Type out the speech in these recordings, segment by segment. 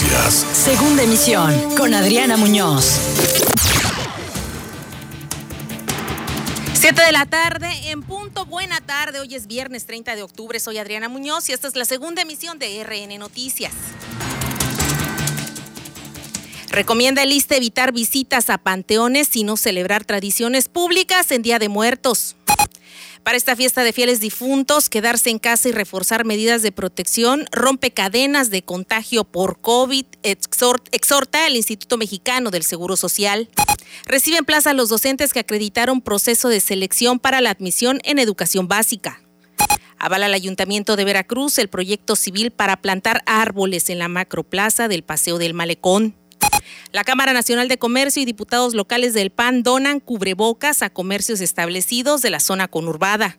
Segunda emisión con Adriana Muñoz. Siete de la tarde en punto. Buena tarde. Hoy es viernes 30 de octubre. Soy Adriana Muñoz y esta es la segunda emisión de RN Noticias. Recomienda el ISTE evitar visitas a panteones y no celebrar tradiciones públicas en Día de Muertos. Para esta fiesta de fieles difuntos, quedarse en casa y reforzar medidas de protección rompe cadenas de contagio por COVID, exhorta el Instituto Mexicano del Seguro Social. Reciben plaza los docentes que acreditaron proceso de selección para la admisión en educación básica. Avala el Ayuntamiento de Veracruz el proyecto civil para plantar árboles en la macroplaza del Paseo del Malecón. La Cámara Nacional de Comercio y diputados locales del PAN donan cubrebocas a comercios establecidos de la zona conurbada.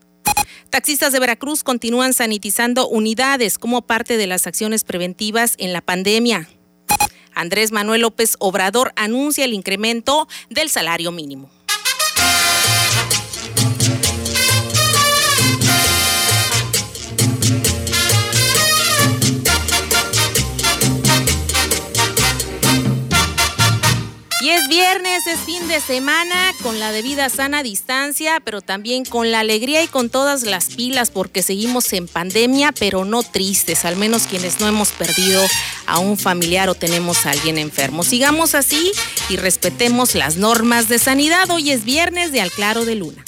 Taxistas de Veracruz continúan sanitizando unidades como parte de las acciones preventivas en la pandemia. Andrés Manuel López Obrador anuncia el incremento del salario mínimo. Viernes, es fin de semana con la debida sana distancia, pero también con la alegría y con todas las pilas porque seguimos en pandemia, pero no tristes, al menos quienes no hemos perdido a un familiar o tenemos a alguien enfermo. Sigamos así y respetemos las normas de sanidad. Hoy es viernes de Al Claro de Luna.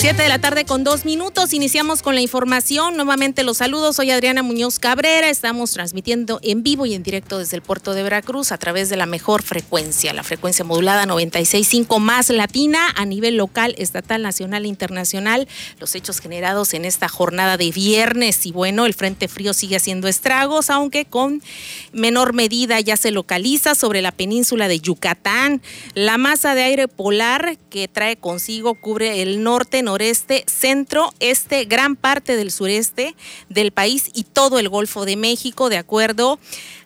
7 de la tarde con dos minutos. Iniciamos con la información. Nuevamente los saludos. Soy Adriana Muñoz Cabrera. Estamos transmitiendo en vivo y en directo desde el puerto de Veracruz a través de la mejor frecuencia, la frecuencia modulada 96.5 más latina a nivel local, estatal, nacional e internacional. Los hechos generados en esta jornada de viernes. Y bueno, el Frente Frío sigue haciendo estragos, aunque con menor medida ya se localiza sobre la península de Yucatán. La masa de aire polar que trae consigo cubre el norte, noreste, centro, este, gran parte del sureste del país y todo el Golfo de México, de acuerdo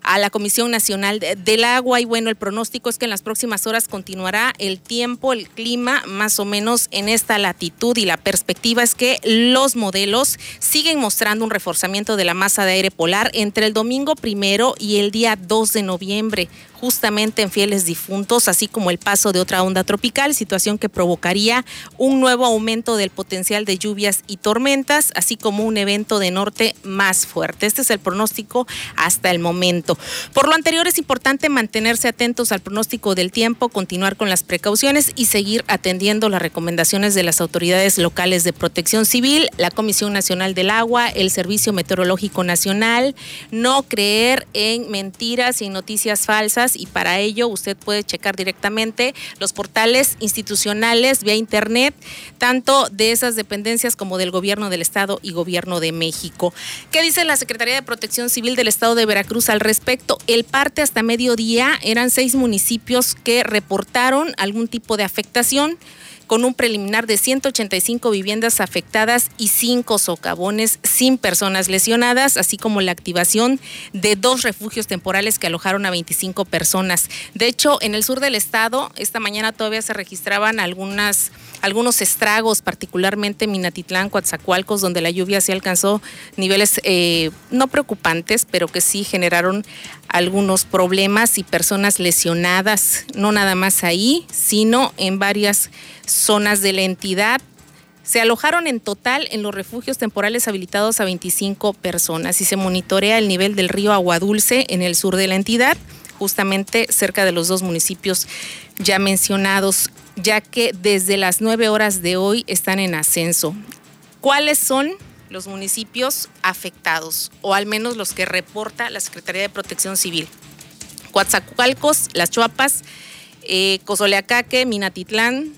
a la Comisión Nacional del Agua. Y bueno, el pronóstico es que en las próximas horas continuará el tiempo, el clima más o menos en esta latitud y la perspectiva es que los modelos siguen mostrando un reforzamiento de la masa de aire polar entre el domingo primero y el día 2 de noviembre justamente en fieles difuntos, así como el paso de otra onda tropical, situación que provocaría un nuevo aumento del potencial de lluvias y tormentas, así como un evento de norte más fuerte. Este es el pronóstico hasta el momento. Por lo anterior, es importante mantenerse atentos al pronóstico del tiempo, continuar con las precauciones y seguir atendiendo las recomendaciones de las autoridades locales de protección civil, la Comisión Nacional del Agua, el Servicio Meteorológico Nacional, no creer en mentiras y noticias falsas y para ello usted puede checar directamente los portales institucionales vía internet, tanto de esas dependencias como del gobierno del estado y gobierno de México. ¿Qué dice la Secretaría de Protección Civil del estado de Veracruz al respecto? El parte hasta mediodía eran seis municipios que reportaron algún tipo de afectación con un preliminar de 185 viviendas afectadas y cinco socavones sin personas lesionadas, así como la activación de dos refugios temporales que alojaron a 25 personas. De hecho, en el sur del estado, esta mañana todavía se registraban algunas, algunos estragos, particularmente Minatitlán, Coatzacoalcos, donde la lluvia se alcanzó niveles eh, no preocupantes, pero que sí generaron algunos problemas y personas lesionadas, no nada más ahí, sino en varias zonas de la entidad. Se alojaron en total en los refugios temporales habilitados a 25 personas y se monitorea el nivel del río Aguadulce en el sur de la entidad, justamente cerca de los dos municipios ya mencionados, ya que desde las 9 horas de hoy están en ascenso. ¿Cuáles son los municipios afectados, o al menos los que reporta la Secretaría de Protección Civil. Coatzacoalcos, Las Chuapas, eh, Cozoleacaque, Minatitlán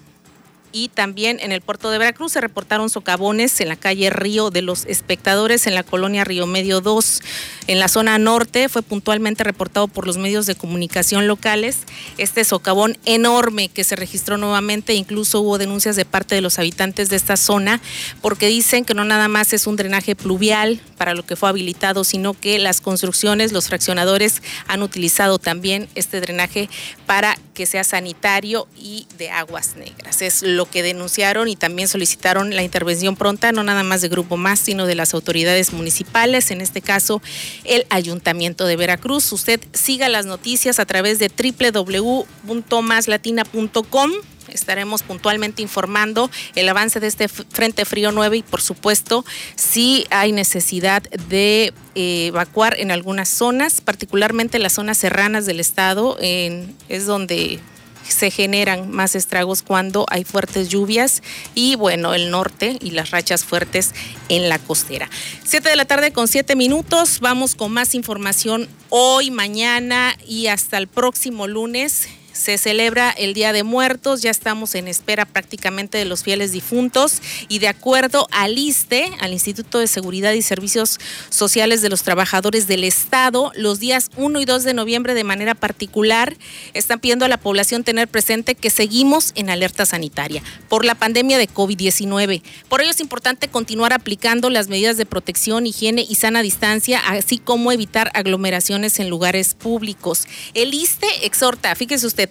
y también en el puerto de Veracruz se reportaron socavones en la calle Río de los Espectadores en la colonia Río Medio 2. En la zona norte fue puntualmente reportado por los medios de comunicación locales este socavón enorme que se registró nuevamente, incluso hubo denuncias de parte de los habitantes de esta zona porque dicen que no nada más es un drenaje pluvial para lo que fue habilitado, sino que las construcciones, los fraccionadores han utilizado también este drenaje para que sea sanitario y de aguas negras. Es lo que denunciaron y también solicitaron la intervención pronta, no nada más de Grupo Más, sino de las autoridades municipales, en este caso el Ayuntamiento de Veracruz. Usted siga las noticias a través de www.maslatina.com estaremos puntualmente informando el avance de este Frente Frío 9 y por supuesto si hay necesidad de eh, evacuar en algunas zonas, particularmente las zonas serranas del estado, es donde se generan más estragos cuando hay fuertes lluvias y bueno, el norte y las rachas fuertes en la costera. Siete de la tarde con siete minutos, vamos con más información hoy, mañana y hasta el próximo lunes se celebra el Día de Muertos, ya estamos en espera prácticamente de los fieles difuntos y de acuerdo al ISTE, al Instituto de Seguridad y Servicios Sociales de los Trabajadores del Estado, los días 1 y 2 de noviembre de manera particular están pidiendo a la población tener presente que seguimos en alerta sanitaria por la pandemia de COVID-19. Por ello es importante continuar aplicando las medidas de protección, higiene y sana distancia, así como evitar aglomeraciones en lugares públicos. El ISTE exhorta, fíjese usted,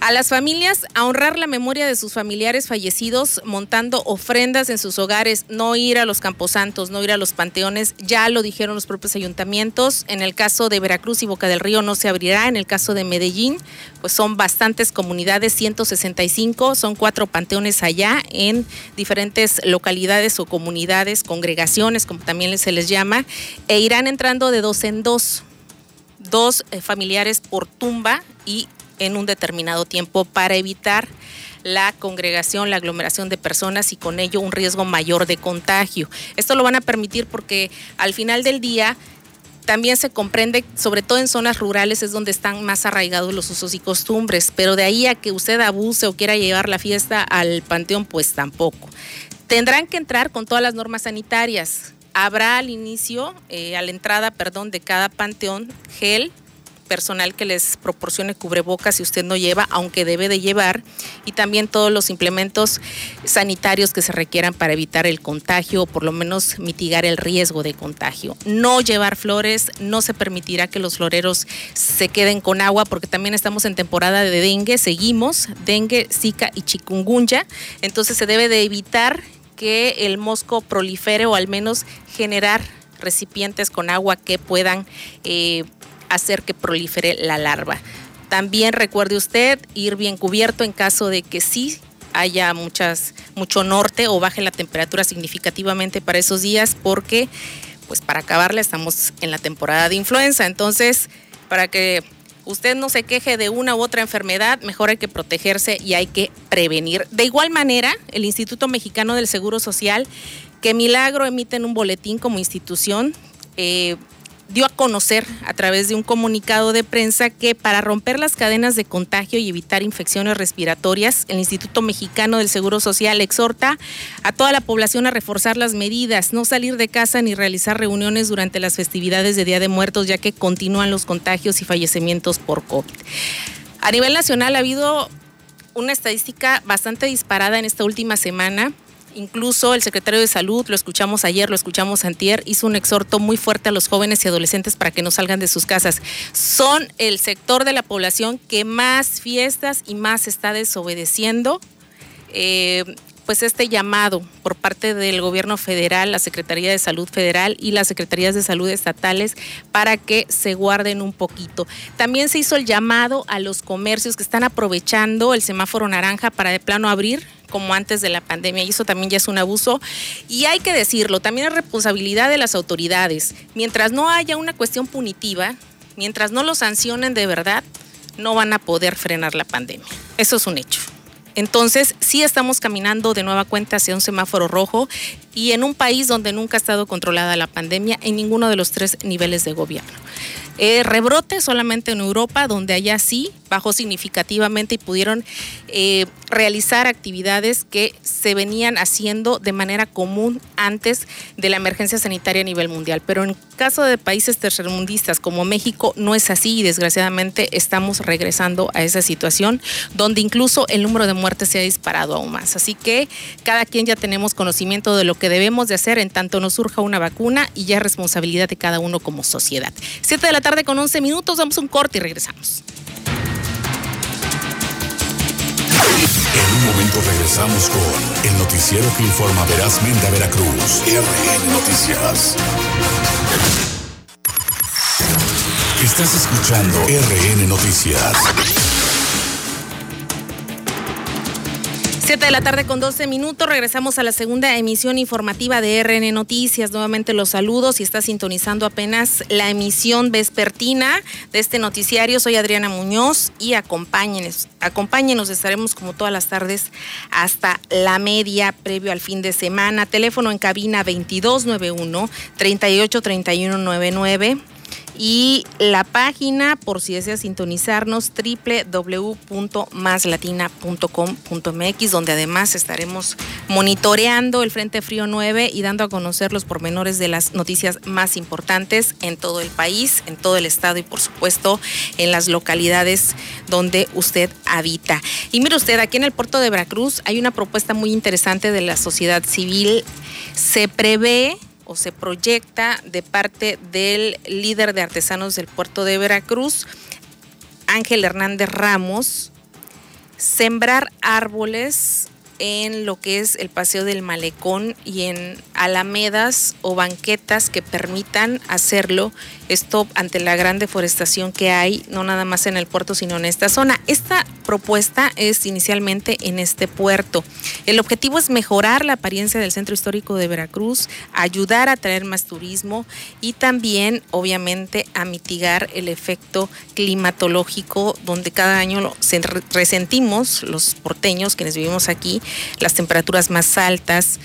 a las familias a honrar la memoria de sus familiares fallecidos montando ofrendas en sus hogares, no ir a los camposantos, no ir a los panteones, ya lo dijeron los propios ayuntamientos. En el caso de Veracruz y Boca del Río no se abrirá, en el caso de Medellín, pues son bastantes comunidades, 165, son cuatro panteones allá en diferentes localidades o comunidades, congregaciones, como también se les llama, e irán entrando de dos en dos dos eh, familiares por tumba y en un determinado tiempo para evitar la congregación, la aglomeración de personas y con ello un riesgo mayor de contagio. Esto lo van a permitir porque al final del día también se comprende, sobre todo en zonas rurales, es donde están más arraigados los usos y costumbres, pero de ahí a que usted abuse o quiera llevar la fiesta al panteón, pues tampoco. Tendrán que entrar con todas las normas sanitarias. Habrá al inicio, eh, a la entrada, perdón, de cada panteón, gel, personal que les proporcione cubrebocas si usted no lleva, aunque debe de llevar, y también todos los implementos sanitarios que se requieran para evitar el contagio o por lo menos mitigar el riesgo de contagio. No llevar flores, no se permitirá que los floreros se queden con agua porque también estamos en temporada de dengue, seguimos, dengue, zika y chikungunya, entonces se debe de evitar que el mosco prolifere o al menos generar recipientes con agua que puedan eh, hacer que prolifere la larva. También recuerde usted ir bien cubierto en caso de que sí haya muchas, mucho norte o baje la temperatura significativamente para esos días, porque pues para acabarla estamos en la temporada de influenza. Entonces, para que usted no se queje de una u otra enfermedad, mejor hay que protegerse y hay que prevenir. De igual manera, el Instituto Mexicano del Seguro Social, que milagro emiten un boletín como institución, eh, dio a conocer a través de un comunicado de prensa que para romper las cadenas de contagio y evitar infecciones respiratorias, el Instituto Mexicano del Seguro Social exhorta a toda la población a reforzar las medidas, no salir de casa ni realizar reuniones durante las festividades de Día de Muertos, ya que continúan los contagios y fallecimientos por COVID. A nivel nacional ha habido una estadística bastante disparada en esta última semana Incluso el secretario de Salud, lo escuchamos ayer, lo escuchamos antier, hizo un exhorto muy fuerte a los jóvenes y adolescentes para que no salgan de sus casas. Son el sector de la población que más fiestas y más está desobedeciendo. Eh, pues este llamado por parte del gobierno federal, la Secretaría de Salud Federal y las Secretarías de Salud estatales para que se guarden un poquito. También se hizo el llamado a los comercios que están aprovechando el semáforo naranja para de plano abrir como antes de la pandemia y eso también ya es un abuso y hay que decirlo, también es responsabilidad de las autoridades. Mientras no haya una cuestión punitiva, mientras no lo sancionen de verdad, no van a poder frenar la pandemia. Eso es un hecho. Entonces, sí estamos caminando de nueva cuenta hacia un semáforo rojo y en un país donde nunca ha estado controlada la pandemia en ninguno de los tres niveles de gobierno. Eh, rebrote solamente en Europa, donde allá sí bajó significativamente y pudieron eh, realizar actividades que se venían haciendo de manera común antes de la emergencia sanitaria a nivel mundial. Pero en caso de países tercermundistas como México no es así y desgraciadamente estamos regresando a esa situación donde incluso el número de muertes se ha disparado aún más. Así que cada quien ya tenemos conocimiento de lo que debemos de hacer en tanto nos surja una vacuna y ya es responsabilidad de cada uno como sociedad. Siete de la tarde con 11 minutos, damos un corte y regresamos. En un momento regresamos con el noticiero que informa verazmente a Veracruz. RN Noticias. Estás escuchando RN Noticias. 7 de la tarde con 12 minutos. Regresamos a la segunda emisión informativa de RN Noticias. Nuevamente los saludos y está sintonizando apenas la emisión vespertina de este noticiario. Soy Adriana Muñoz y acompáñenos. Acompáñenos, estaremos como todas las tardes hasta la media previo al fin de semana. Teléfono en cabina 2291 383199 y la página, por si desea sintonizarnos, www.maslatina.com.mx, donde además estaremos monitoreando el Frente Frío 9 y dando a conocer los pormenores de las noticias más importantes en todo el país, en todo el estado y por supuesto en las localidades donde usted habita. Y mire usted, aquí en el puerto de Veracruz hay una propuesta muy interesante de la sociedad civil. Se prevé o se proyecta de parte del líder de artesanos del puerto de Veracruz, Ángel Hernández Ramos, sembrar árboles en lo que es el paseo del malecón y en alamedas o banquetas que permitan hacerlo esto ante la gran deforestación que hay, no nada más en el puerto, sino en esta zona. Esta propuesta es inicialmente en este puerto. El objetivo es mejorar la apariencia del centro histórico de Veracruz, ayudar a traer más turismo y también, obviamente, a mitigar el efecto climatológico donde cada año resentimos los porteños, quienes vivimos aquí, las temperaturas más altas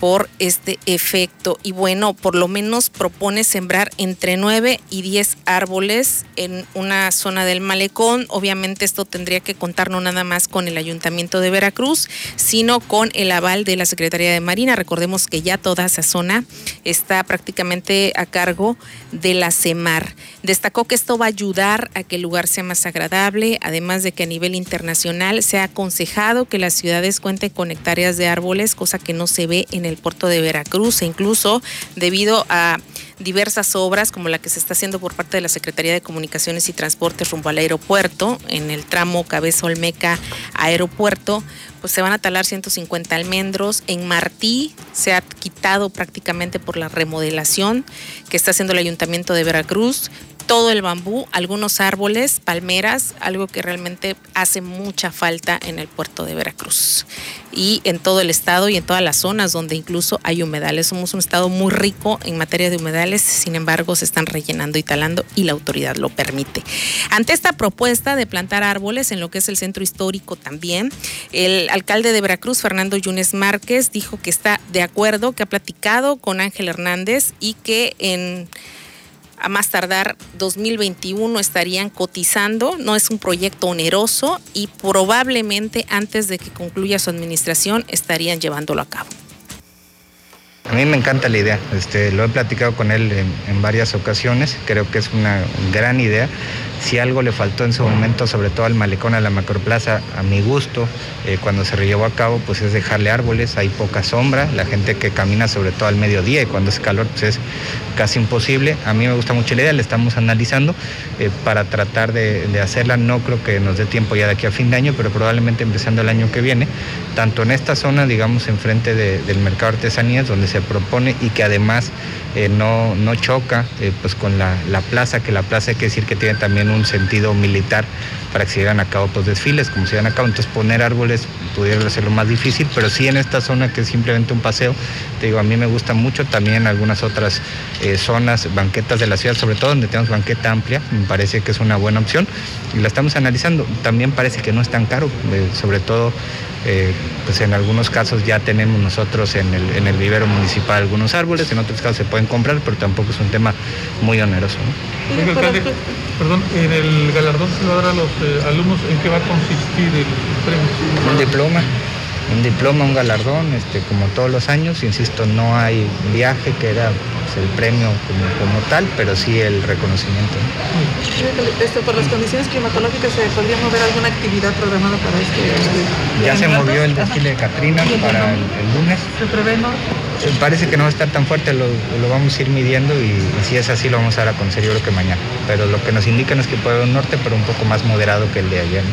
por este efecto. Y bueno, por lo menos propone sembrar entre 9 y 10 árboles en una zona del malecón. Obviamente esto tendría que contar no nada más con el Ayuntamiento de Veracruz, sino con el aval de la Secretaría de Marina. Recordemos que ya toda esa zona está prácticamente a cargo de la CEMAR. Destacó que esto va a ayudar a que el lugar sea más agradable, además de que a nivel internacional se ha aconsejado que las ciudades cuenten con hectáreas de árboles, cosa que no se ve en el puerto de Veracruz e incluso debido a diversas obras como la que se está haciendo por parte de la Secretaría de Comunicaciones y Transportes rumbo al aeropuerto, en el tramo Cabeza Olmeca Aeropuerto, pues se van a talar 150 almendros. En Martí se ha quitado prácticamente por la remodelación que está haciendo el Ayuntamiento de Veracruz todo el bambú, algunos árboles, palmeras, algo que realmente hace mucha falta en el puerto de Veracruz y en todo el estado y en todas las zonas donde incluso hay humedales. Somos un estado muy rico en materia de humedales, sin embargo se están rellenando y talando y la autoridad lo permite. Ante esta propuesta de plantar árboles en lo que es el centro histórico también, el alcalde de Veracruz, Fernando Yunes Márquez, dijo que está de acuerdo, que ha platicado con Ángel Hernández y que en a más tardar 2021 estarían cotizando. No es un proyecto oneroso y probablemente antes de que concluya su administración estarían llevándolo a cabo. A mí me encanta la idea, este, lo he platicado con él en, en varias ocasiones, creo que es una gran idea si algo le faltó en su momento, sobre todo al malecón, a la macroplaza, a mi gusto, eh, cuando se llevó a cabo, pues es dejarle árboles, hay poca sombra, la gente que camina sobre todo al mediodía y cuando es calor, pues es casi imposible. A mí me gusta mucho la idea, la estamos analizando eh, para tratar de, hacerla. No creo que nos dé tiempo ya de aquí a fin de año, pero probablemente empezando el año que viene, tanto en esta zona, digamos, enfrente del mercado de artesanías, donde se propone y que además eh, no, no choca pues con la, la plaza, que la plaza hay que decir que tiene también un sentido militar para que se lleven a cabo los desfiles, como se llevan a cabo. Entonces poner árboles pudiera lo más difícil, pero sí en esta zona que es simplemente un paseo, te digo, a mí me gusta mucho, también algunas otras eh, zonas, banquetas de la ciudad, sobre todo donde tenemos banqueta amplia, me parece que es una buena opción y la estamos analizando. También parece que no es tan caro, eh, sobre todo Eh, pues en algunos casos ya tenemos nosotros en el, en el vivero municipal algunos árboles, en otros casos se pueden comprar, pero tampoco es un tema muy oneroso. perdón, en el galardón se va a dar a los eh, alumnos, ¿en qué va a consistir el premio? Un diploma un diploma, un galardón, este, como todos los años. Insisto, no hay viaje que era pues, el premio como, tal, pero sí el reconocimiento. Este, por las condiciones climatológicas, ¿se podría mover alguna actividad programada para este? Ya se movió el desfile de Catrinas para el, lunes. ¿Se prevé no? Parece que no va a estar tan fuerte, lo, vamos a ir midiendo y, si es así lo vamos a dar a conocer yo creo que mañana. Pero lo que nos indican es que puede haber un norte, pero un poco más moderado que el de ayer.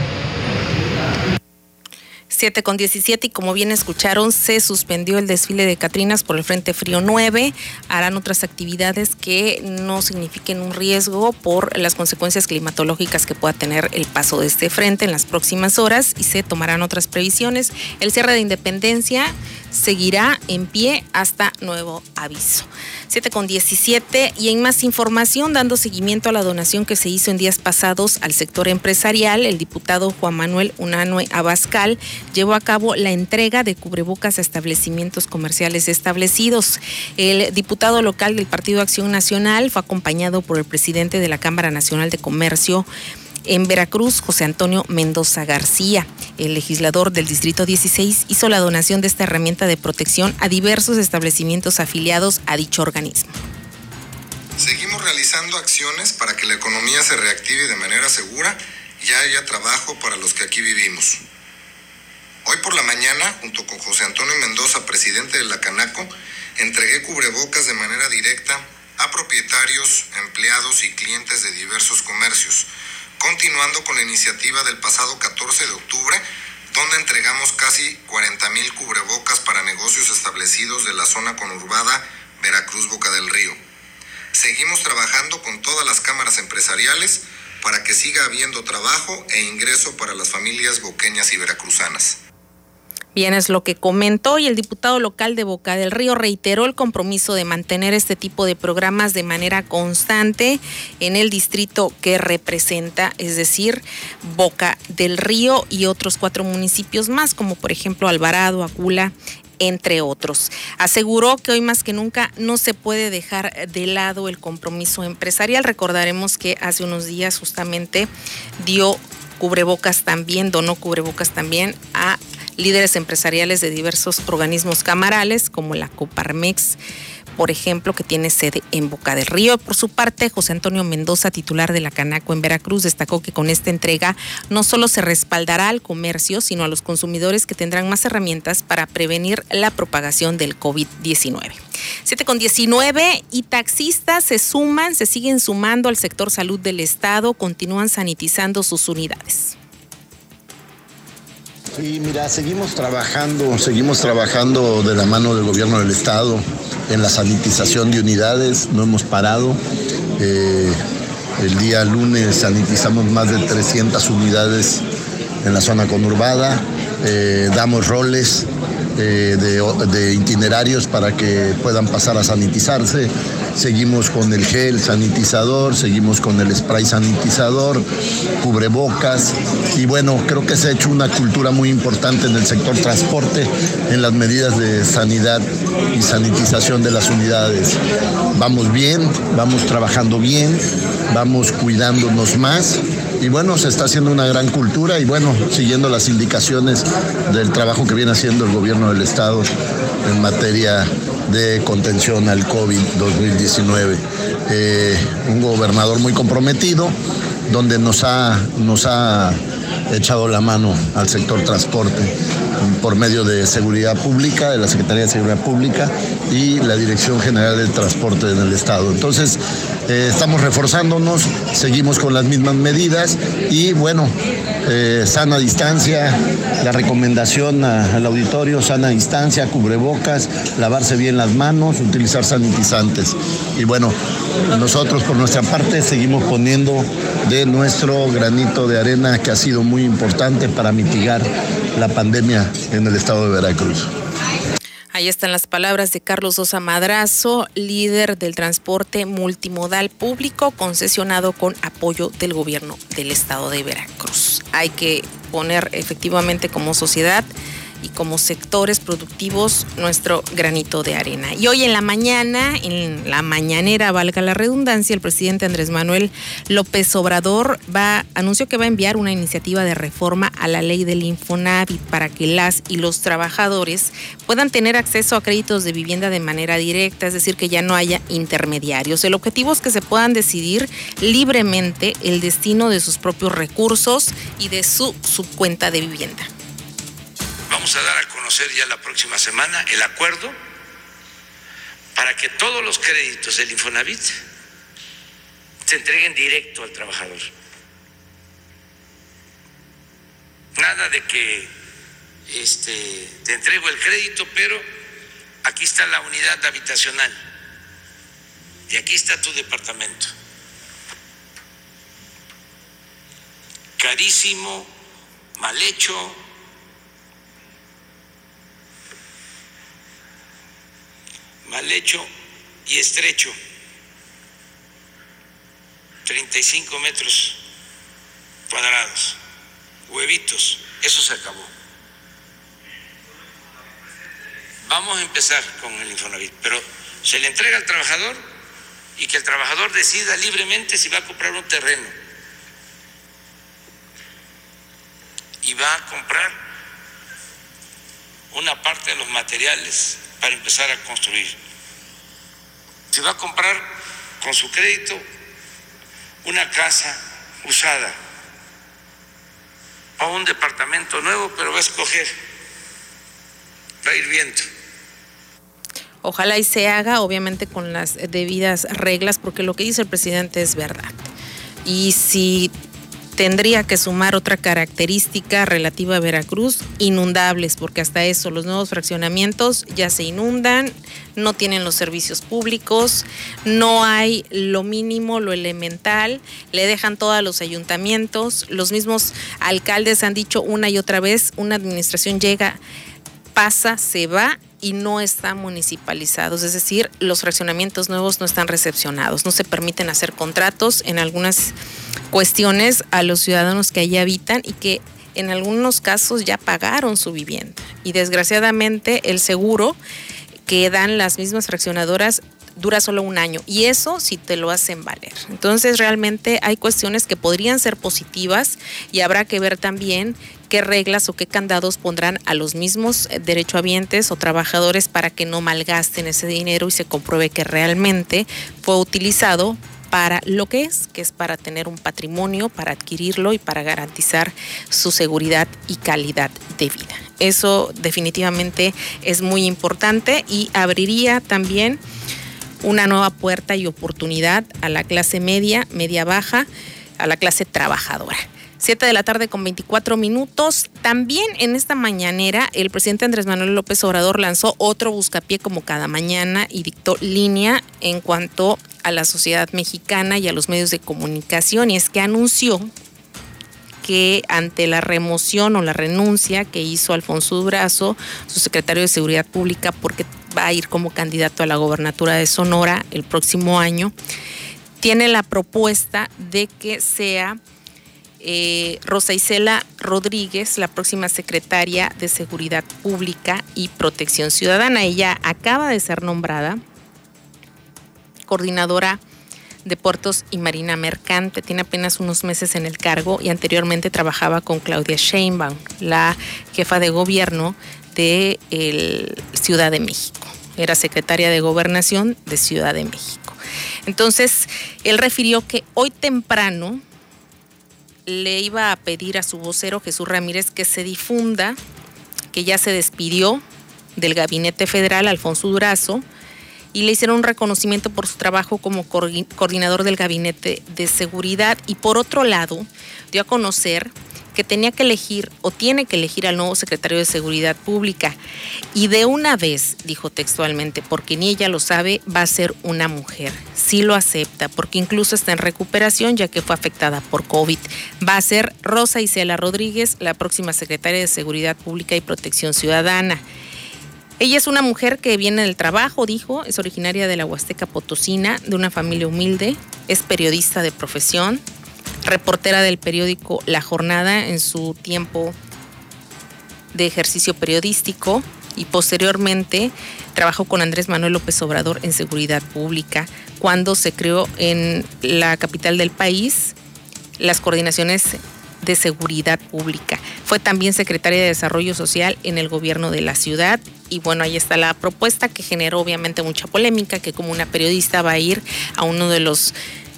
7 con 17 y como bien escucharon, se suspendió el desfile de Catrinas por el Frente Frío 9. Harán otras actividades que no signifiquen un riesgo por las consecuencias climatológicas que pueda tener el paso de este frente en las próximas horas y se tomarán otras previsiones. El cierre de Independencia seguirá en pie hasta nuevo aviso. 7 con 17 y en más información, dando seguimiento a la donación que se hizo en días pasados al sector empresarial, el diputado Juan Manuel Unanue Abascal llevó a cabo la entrega de cubrebocas a establecimientos comerciales establecidos. El diputado local del Partido Acción Nacional fue acompañado por el presidente de la Cámara Nacional de Comercio, en Veracruz, José Antonio Mendoza García, el legislador del Distrito 16, hizo la donación de esta herramienta de protección a diversos establecimientos afiliados a dicho organismo. Seguimos realizando acciones para que la economía se reactive de manera segura y haya trabajo para los que aquí vivimos. Hoy por la mañana, junto con José Antonio Mendoza, presidente de la Canaco, entregué cubrebocas de manera directa a propietarios, empleados y clientes de diversos comercios continuando con la iniciativa del pasado 14 de octubre, donde entregamos casi 40 mil cubrebocas para negocios establecidos de la zona conurbada Veracruz Boca del Río. Seguimos trabajando con todas las cámaras empresariales para que siga habiendo trabajo e ingreso para las familias boqueñas y veracruzanas. Bien, es lo que comentó y el diputado local de Boca del Río reiteró el compromiso de mantener este tipo de programas de manera constante en el distrito que representa, es decir, Boca del Río y otros cuatro municipios más, como por ejemplo Alvarado, Acula, entre otros. Aseguró que hoy más que nunca no se puede dejar de lado el compromiso empresarial. Recordaremos que hace unos días justamente dio cubrebocas también, donó cubrebocas también a líderes empresariales de diversos organismos camarales, como la Coparmex, por ejemplo, que tiene sede en Boca del Río. Por su parte, José Antonio Mendoza, titular de la Canaco en Veracruz, destacó que con esta entrega no solo se respaldará al comercio, sino a los consumidores que tendrán más herramientas para prevenir la propagación del COVID-19. 7 con 19 y taxistas se suman, se siguen sumando al sector salud del Estado, continúan sanitizando sus unidades. Sí, mira, seguimos trabajando, seguimos trabajando de la mano del gobierno del estado en la sanitización de unidades, no hemos parado. Eh, el día lunes sanitizamos más de 300 unidades en la zona conurbada, eh, damos roles eh, de, itinerarios para que puedan pasar a sanitizarse. Seguimos con el gel sanitizador, seguimos con el spray sanitizador, cubrebocas. Y bueno, creo que se ha hecho una cultura muy importante en el sector transporte en las medidas de sanidad y sanitización de las unidades. Vamos bien, vamos trabajando bien, vamos cuidándonos más y bueno, se está haciendo una gran cultura y bueno, siguiendo las indicaciones del trabajo que viene haciendo el gobierno del Estado en materia de contención al COVID-2019. Eh, un gobernador muy comprometido, donde nos ha, nos ha echado la mano al sector transporte por medio de Seguridad Pública, de la Secretaría de Seguridad Pública y la Dirección General del Transporte en el Estado. Entonces, eh, estamos reforzándonos, seguimos con las mismas medidas y bueno, eh, sana distancia, la recomendación al auditorio, sana distancia, cubrebocas, lavarse bien las manos, utilizar sanitizantes. Y bueno, nosotros por nuestra parte seguimos poniendo de nuestro granito de arena que ha sido muy importante para mitigar la pandemia en el estado de Veracruz. Ahí están las palabras de Carlos Sosa Madrazo, líder del transporte multimodal público concesionado con apoyo del gobierno del estado de Veracruz. Hay que poner efectivamente como sociedad y como sectores productivos nuestro granito de arena. Y hoy en la mañana, en la mañanera, valga la redundancia, el presidente Andrés Manuel López Obrador va, anunció que va a enviar una iniciativa de reforma a la ley del Infonavit para que las y los trabajadores puedan tener acceso a créditos de vivienda de manera directa, es decir, que ya no haya intermediarios. El objetivo es que se puedan decidir libremente el destino de sus propios recursos y de su subcuenta de vivienda. A dar a conocer ya la próxima semana el acuerdo para que todos los créditos del Infonavit se entreguen directo al trabajador. Nada de que este, te entrego el crédito, pero aquí está la unidad habitacional y aquí está tu departamento. Carísimo, mal hecho, mal hecho y estrecho. 35 metros cuadrados, huevitos, eso se acabó. Vamos a empezar con el Infonavit, pero se le entrega al trabajador y que el trabajador decida libremente si va a comprar un terreno. Y va a comprar una parte de los materiales para empezar a construir. Si va a comprar con su crédito una casa usada o un departamento nuevo, pero va a escoger, va a ir viendo. Ojalá y se haga, obviamente con las debidas reglas, porque lo que dice el presidente es verdad. Y si tendría que sumar otra característica relativa a Veracruz, inundables, porque hasta eso los nuevos fraccionamientos ya se inundan, no tienen los servicios públicos, no hay lo mínimo, lo elemental, le dejan todo a los ayuntamientos, los mismos alcaldes han dicho una y otra vez, una administración llega, pasa, se va y no están municipalizados, es decir, los fraccionamientos nuevos no están recepcionados, no se permiten hacer contratos en algunas cuestiones a los ciudadanos que allí habitan y que en algunos casos ya pagaron su vivienda. Y desgraciadamente el seguro que dan las mismas fraccionadoras dura solo un año y eso si te lo hacen valer. Entonces realmente hay cuestiones que podrían ser positivas y habrá que ver también qué reglas o qué candados pondrán a los mismos eh, derechohabientes o trabajadores para que no malgasten ese dinero y se compruebe que realmente fue utilizado para lo que es, que es para tener un patrimonio, para adquirirlo y para garantizar su seguridad y calidad de vida. Eso definitivamente es muy importante y abriría también una nueva puerta y oportunidad a la clase media, media baja, a la clase trabajadora. Siete de la tarde con 24 minutos. También en esta mañanera el presidente Andrés Manuel López Obrador lanzó otro buscapié como cada mañana y dictó línea en cuanto a la sociedad mexicana y a los medios de comunicación y es que anunció que ante la remoción o la renuncia que hizo Alfonso Durazo, su secretario de Seguridad Pública, porque va a ir como candidato a la gobernatura de Sonora el próximo año, tiene la propuesta de que sea eh, Rosa Isela Rodríguez, la próxima secretaria de Seguridad Pública y Protección Ciudadana. Ella acaba de ser nombrada coordinadora de Puertos y Marina Mercante. Tiene apenas unos meses en el cargo y anteriormente trabajaba con Claudia Sheinbaum, la jefa de gobierno de Ciudad de México. Era secretaria de Gobernación de Ciudad de México. Entonces, él refirió que hoy temprano le iba a pedir a su vocero Jesús Ramírez que se difunda que ya se despidió del gabinete federal Alfonso Durazo y le hicieron un reconocimiento por su trabajo como coordinador del gabinete de seguridad. Y por otro lado dio a conocer que tenía que elegir o tiene que elegir al nuevo secretario de Seguridad Pública. Y de una vez, dijo textualmente, porque ni ella lo sabe, va a ser una mujer. Sí lo acepta, porque incluso está en recuperación ya que fue afectada por COVID. Va a ser Rosa Isela Rodríguez, la próxima secretaria de Seguridad Pública y Protección Ciudadana. Ella es una mujer que viene del trabajo, dijo, es originaria de la Huasteca Potosina, de una familia humilde, es periodista de profesión, reportera del periódico La Jornada en su tiempo de ejercicio periodístico y posteriormente trabajó con Andrés Manuel López Obrador en seguridad pública cuando se creó en la capital del país las coordinaciones de seguridad pública. Fue también secretaria de Desarrollo Social en el gobierno de la ciudad y bueno, ahí está la propuesta que generó obviamente mucha polémica, que como una periodista va a ir a uno de los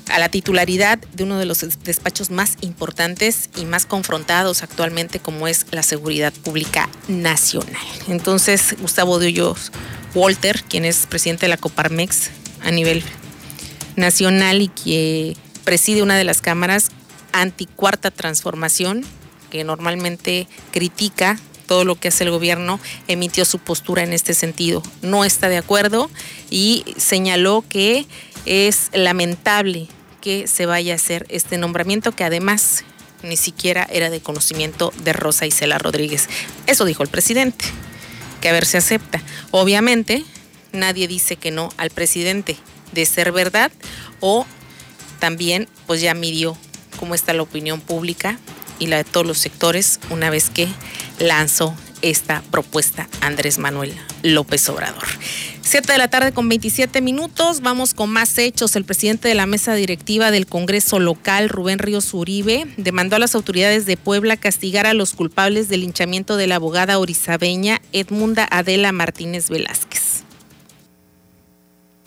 a la titularidad de uno de los despachos más importantes y más confrontados actualmente como es la seguridad pública nacional. Entonces, Gustavo de Walter, quien es presidente de la Coparmex a nivel nacional y que preside una de las cámaras anticuarta transformación, que normalmente critica todo lo que hace el gobierno, emitió su postura en este sentido. No está de acuerdo y señaló que es lamentable que se vaya a hacer este nombramiento que además ni siquiera era de conocimiento de Rosa Isela Rodríguez. Eso dijo el presidente, que a ver si acepta. Obviamente, nadie dice que no al presidente de ser verdad o también pues ya midió cómo está la opinión pública y la de todos los sectores una vez que lanzó esta propuesta Andrés Manuel López Obrador. Siete de la tarde con 27 minutos, vamos con más hechos. El presidente de la mesa directiva del Congreso local, Rubén Ríos Uribe, demandó a las autoridades de Puebla castigar a los culpables del linchamiento de la abogada orizabeña Edmunda Adela Martínez Velázquez.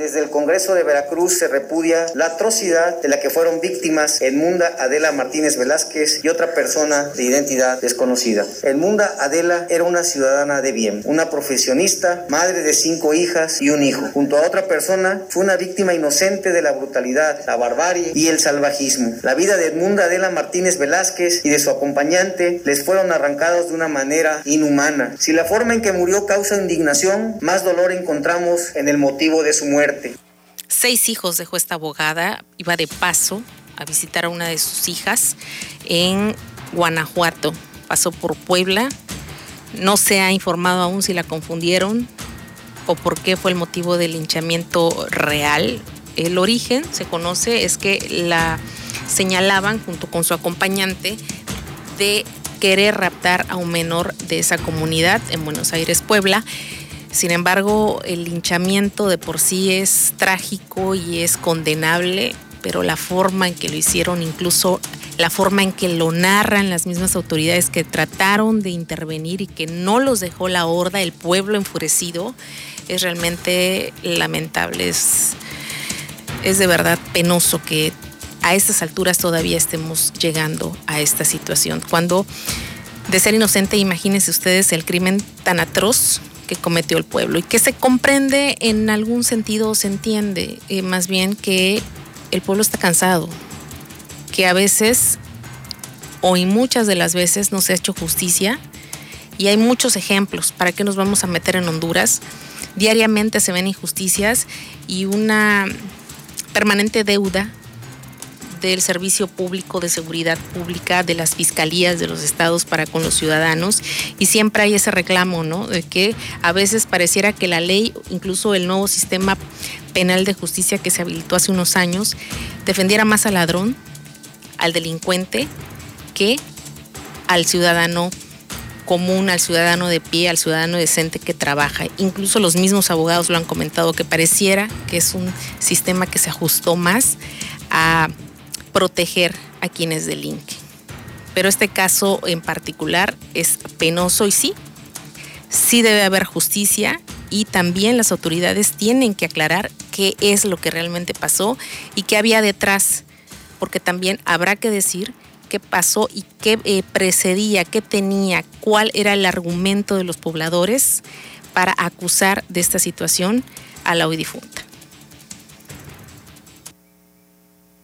Desde el Congreso de Veracruz se repudia la atrocidad de la que fueron víctimas Edmunda Adela Martínez Velázquez y otra persona de identidad desconocida. Edmunda Adela era una ciudadana de bien, una profesionista, madre de cinco hijas y un hijo. Junto a otra persona fue una víctima inocente de la brutalidad, la barbarie y el salvajismo. La vida de Edmunda Adela Martínez Velázquez y de su acompañante les fueron arrancados de una manera inhumana. Si la forma en que murió causa indignación, más dolor encontramos en el motivo de su muerte. Seis hijos dejó esta abogada, iba de paso a visitar a una de sus hijas en Guanajuato. Pasó por Puebla. No se ha informado aún si la confundieron o por qué fue el motivo del linchamiento real. El origen, se conoce, es que la señalaban junto con su acompañante de querer raptar a un menor de esa comunidad en Buenos Aires, Puebla sin embargo, el linchamiento de por sí es trágico y es condenable, pero la forma en que lo hicieron, incluso la forma en que lo narran las mismas autoridades que trataron de intervenir y que no los dejó la horda, el pueblo enfurecido, es realmente lamentable. Es, es de verdad penoso que a estas alturas todavía estemos llegando a esta situación. Cuando de ser inocente, imagínense ustedes el crimen tan atroz que cometió el pueblo y que se comprende en algún sentido, se entiende eh, más bien que el pueblo está cansado, que a veces o y muchas de las veces no se ha hecho justicia y hay muchos ejemplos. ¿Para qué nos vamos a meter en Honduras? Diariamente se ven injusticias y una permanente deuda del Servicio Público de Seguridad Pública, de las fiscalías de los estados para con los ciudadanos. Y siempre hay ese reclamo, ¿no? De que a veces pareciera que la ley, incluso el nuevo sistema penal de justicia que se habilitó hace unos años, defendiera más al ladrón, al delincuente, que al ciudadano común, al ciudadano de pie, al ciudadano decente que trabaja. Incluso los mismos abogados lo han comentado, que pareciera que es un sistema que se ajustó más a proteger a quienes delinquen. Pero este caso en particular es penoso y sí, sí debe haber justicia y también las autoridades tienen que aclarar qué es lo que realmente pasó y qué había detrás, porque también habrá que decir qué pasó y qué eh, precedía, qué tenía, cuál era el argumento de los pobladores para acusar de esta situación a la hoy difunta.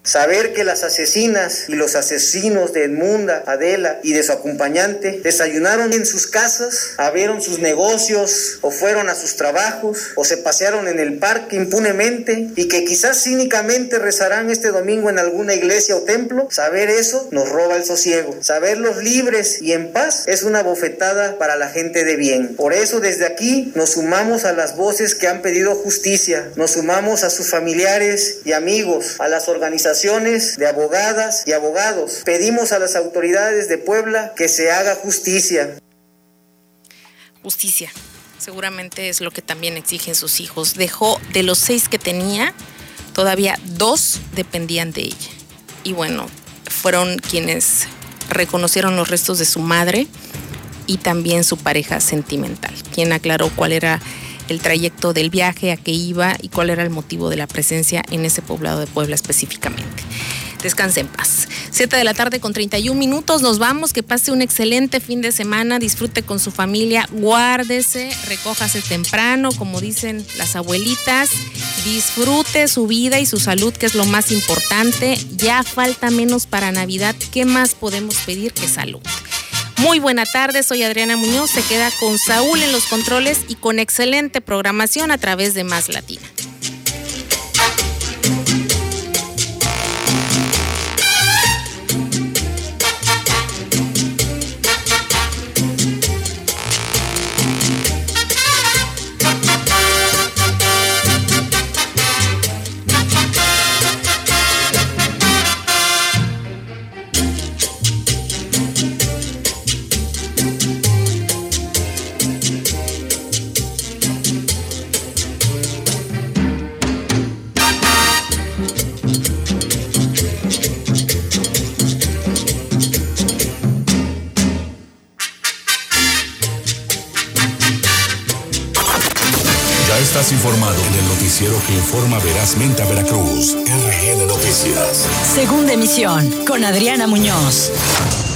Saber que las asesinas y los asesinos de Edmunda, Adela y de su acompañante desayunaron en sus casas, abrieron sus negocios o fueron a sus trabajos o se pasearon en el parque impunemente y que quizás cínicamente rezarán este domingo en alguna iglesia o templo, saber eso nos roba el sosiego. Saberlos libres y en paz es una bofetada para la gente de bien. Por eso desde aquí nos sumamos a las voces que han pedido justicia, nos sumamos a sus familiares y amigos, a las organizaciones de abogadas y abogados. Pedimos a las autoridades de Puebla que se haga justicia. justicia. Seguramente es lo que también exigen sus hijos. Dejó de los seis que tenía, todavía dos dependían de ella. Y bueno, fueron quienes reconocieron los restos de su madre y también su pareja sentimental, quien aclaró cuál era el trayecto del viaje, a qué iba y cuál era el motivo de la presencia en ese poblado de Puebla específicamente. Descanse en paz. 7 de la tarde con 31 minutos. Nos vamos. Que pase un excelente fin de semana. Disfrute con su familia. Guárdese. Recójase temprano, como dicen las abuelitas. Disfrute su vida y su salud, que es lo más importante. Ya falta menos para Navidad. ¿Qué más podemos pedir que salud? Muy buena tarde, soy Adriana Muñoz, se queda con Saúl en los controles y con excelente programación a través de Más Latina. Informa verazmente a Veracruz. RN Noticias. Segunda emisión con Adriana Muñoz.